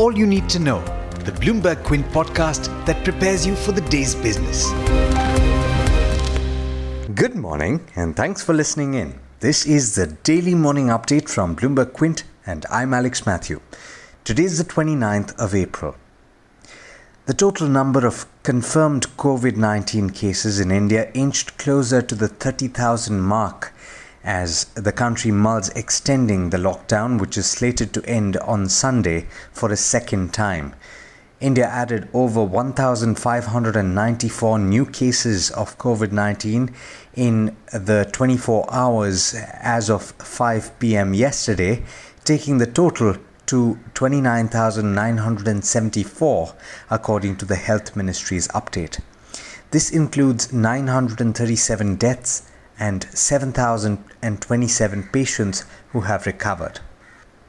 all you need to know, the Bloomberg Quint podcast that prepares you for the day's business. Good morning, and thanks for listening in. This is the daily morning update from Bloomberg Quint, and I'm Alex Matthew. Today is the 29th of April. The total number of confirmed COVID 19 cases in India inched closer to the 30,000 mark as the country mulls extending the lockdown, which is slated to end on Sunday for a second time. India added over 1,594 new cases of COVID 19 in the 24 hours as of 5 pm yesterday, taking the total to 29,974, according to the Health Ministry's update. This includes 937 deaths and 7,027 patients who have recovered.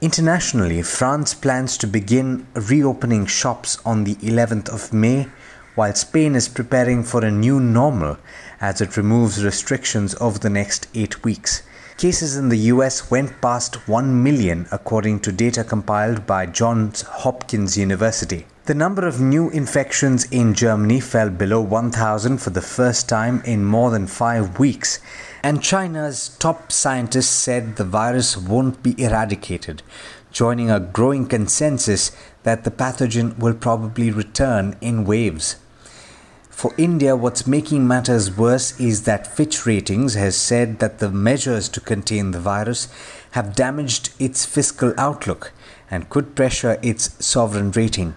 Internationally, France plans to begin reopening shops on the 11th of May, while Spain is preparing for a new normal as it removes restrictions over the next eight weeks. Cases in the US went past 1 million, according to data compiled by Johns Hopkins University. The number of new infections in Germany fell below 1,000 for the first time in more than five weeks, and China's top scientists said the virus won't be eradicated, joining a growing consensus that the pathogen will probably return in waves. For India, what's making matters worse is that Fitch Ratings has said that the measures to contain the virus have damaged its fiscal outlook and could pressure its sovereign rating.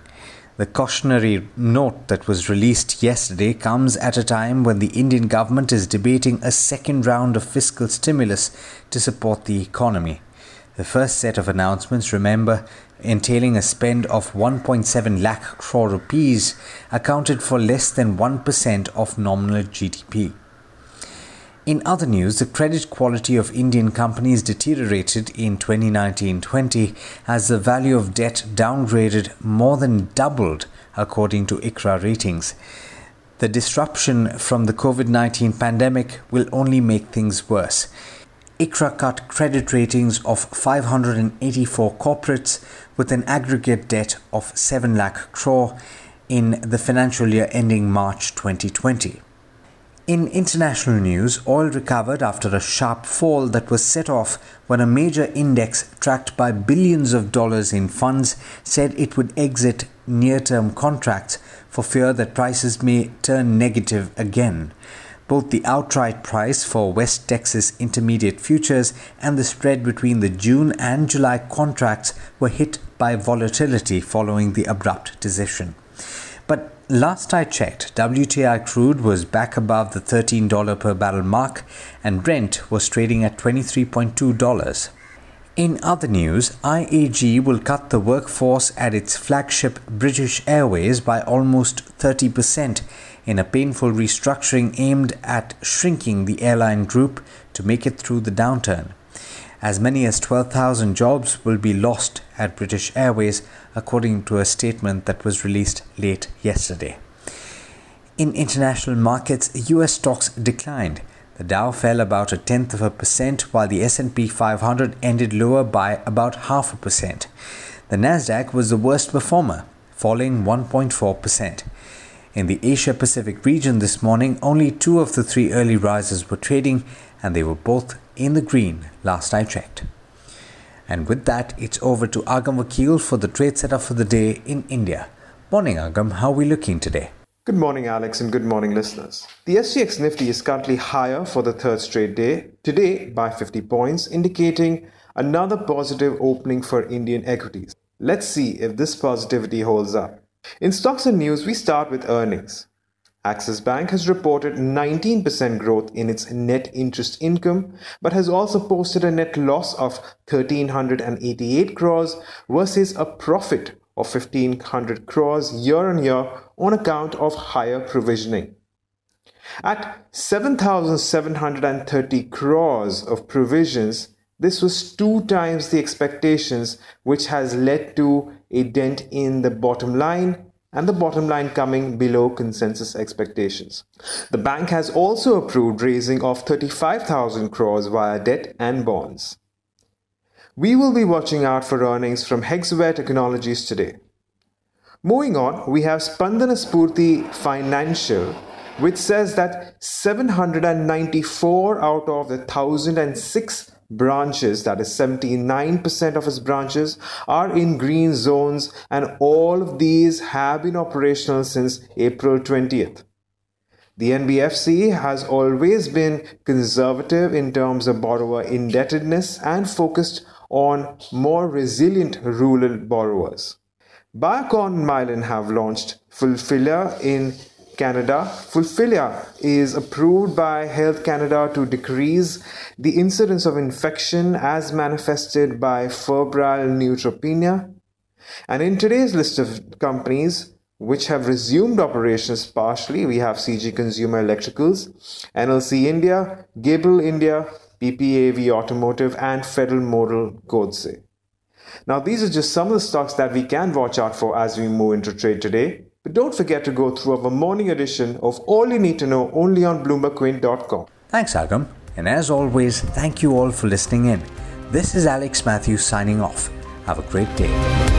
The cautionary note that was released yesterday comes at a time when the Indian government is debating a second round of fiscal stimulus to support the economy. The first set of announcements, remember, entailing a spend of 1.7 lakh crore rupees, accounted for less than 1% of nominal GDP. In other news, the credit quality of Indian companies deteriorated in 2019 20 as the value of debt downgraded more than doubled, according to ICRA ratings. The disruption from the COVID 19 pandemic will only make things worse. ICRA cut credit ratings of 584 corporates with an aggregate debt of 7 lakh crore in the financial year ending March 2020. In international news, oil recovered after a sharp fall that was set off when a major index tracked by billions of dollars in funds said it would exit near term contracts for fear that prices may turn negative again. Both the outright price for West Texas Intermediate futures and the spread between the June and July contracts were hit by volatility following the abrupt decision. But last I checked, WTI crude was back above the $13 per barrel mark and Brent was trading at $23.2. In other news, IAG will cut the workforce at its flagship British Airways by almost 30% in a painful restructuring aimed at shrinking the airline group to make it through the downturn. As many as 12,000 jobs will be lost at British Airways, according to a statement that was released late yesterday. In international markets, US stocks declined. The Dow fell about a tenth of a percent, while the S&P 500 ended lower by about half a percent. The Nasdaq was the worst performer, falling 1.4%. In the Asia Pacific region this morning, only two of the three early risers were trading, and they were both in the green last I checked. And with that, it's over to Agam Vakil for the trade setup for the day in India. Morning, Agam. How are we looking today? Good morning, Alex, and good morning, listeners. The SGX Nifty is currently higher for the third straight day, today by 50 points, indicating another positive opening for Indian equities. Let's see if this positivity holds up. In stocks and news, we start with earnings. Axis Bank has reported 19% growth in its net interest income, but has also posted a net loss of 1388 crores versus a profit of 1500 crores year on year on account of higher provisioning. At 7730 crores of provisions, this was two times the expectations, which has led to a dent in the bottom line and the bottom line coming below consensus expectations. The bank has also approved raising of 35,000 crores via debt and bonds. We will be watching out for earnings from Hexaware Technologies today. Moving on, we have Spandana Sphoorty Financial, which says that 794 out of the 1006 branches, that is 79% of its branches, are in green zones, and all of these have been operational since April 20th. The NBFC has always been conservative in terms of borrower indebtedness and focused on more resilient rural borrowers. Biocon Mylan have launched Fulphila in Canada. Fulphila is approved by Health Canada to decrease the incidence of infection as manifested by febrile neutropenia. And in today's list of companies which have resumed operations partially, we have CG Consumer Electricals, NLC India, Gabriel India, PPAP Automotive, and Federal Mogul Goetze. Now, these are just some of the stocks that we can watch out for as we move into trade today. But don't forget to go through our morning edition of All You Need to Know only on BloombergQuint.com. Thanks, Agam. And as always, thank you all for listening in. This is Alex Matthews signing off. Have a great day.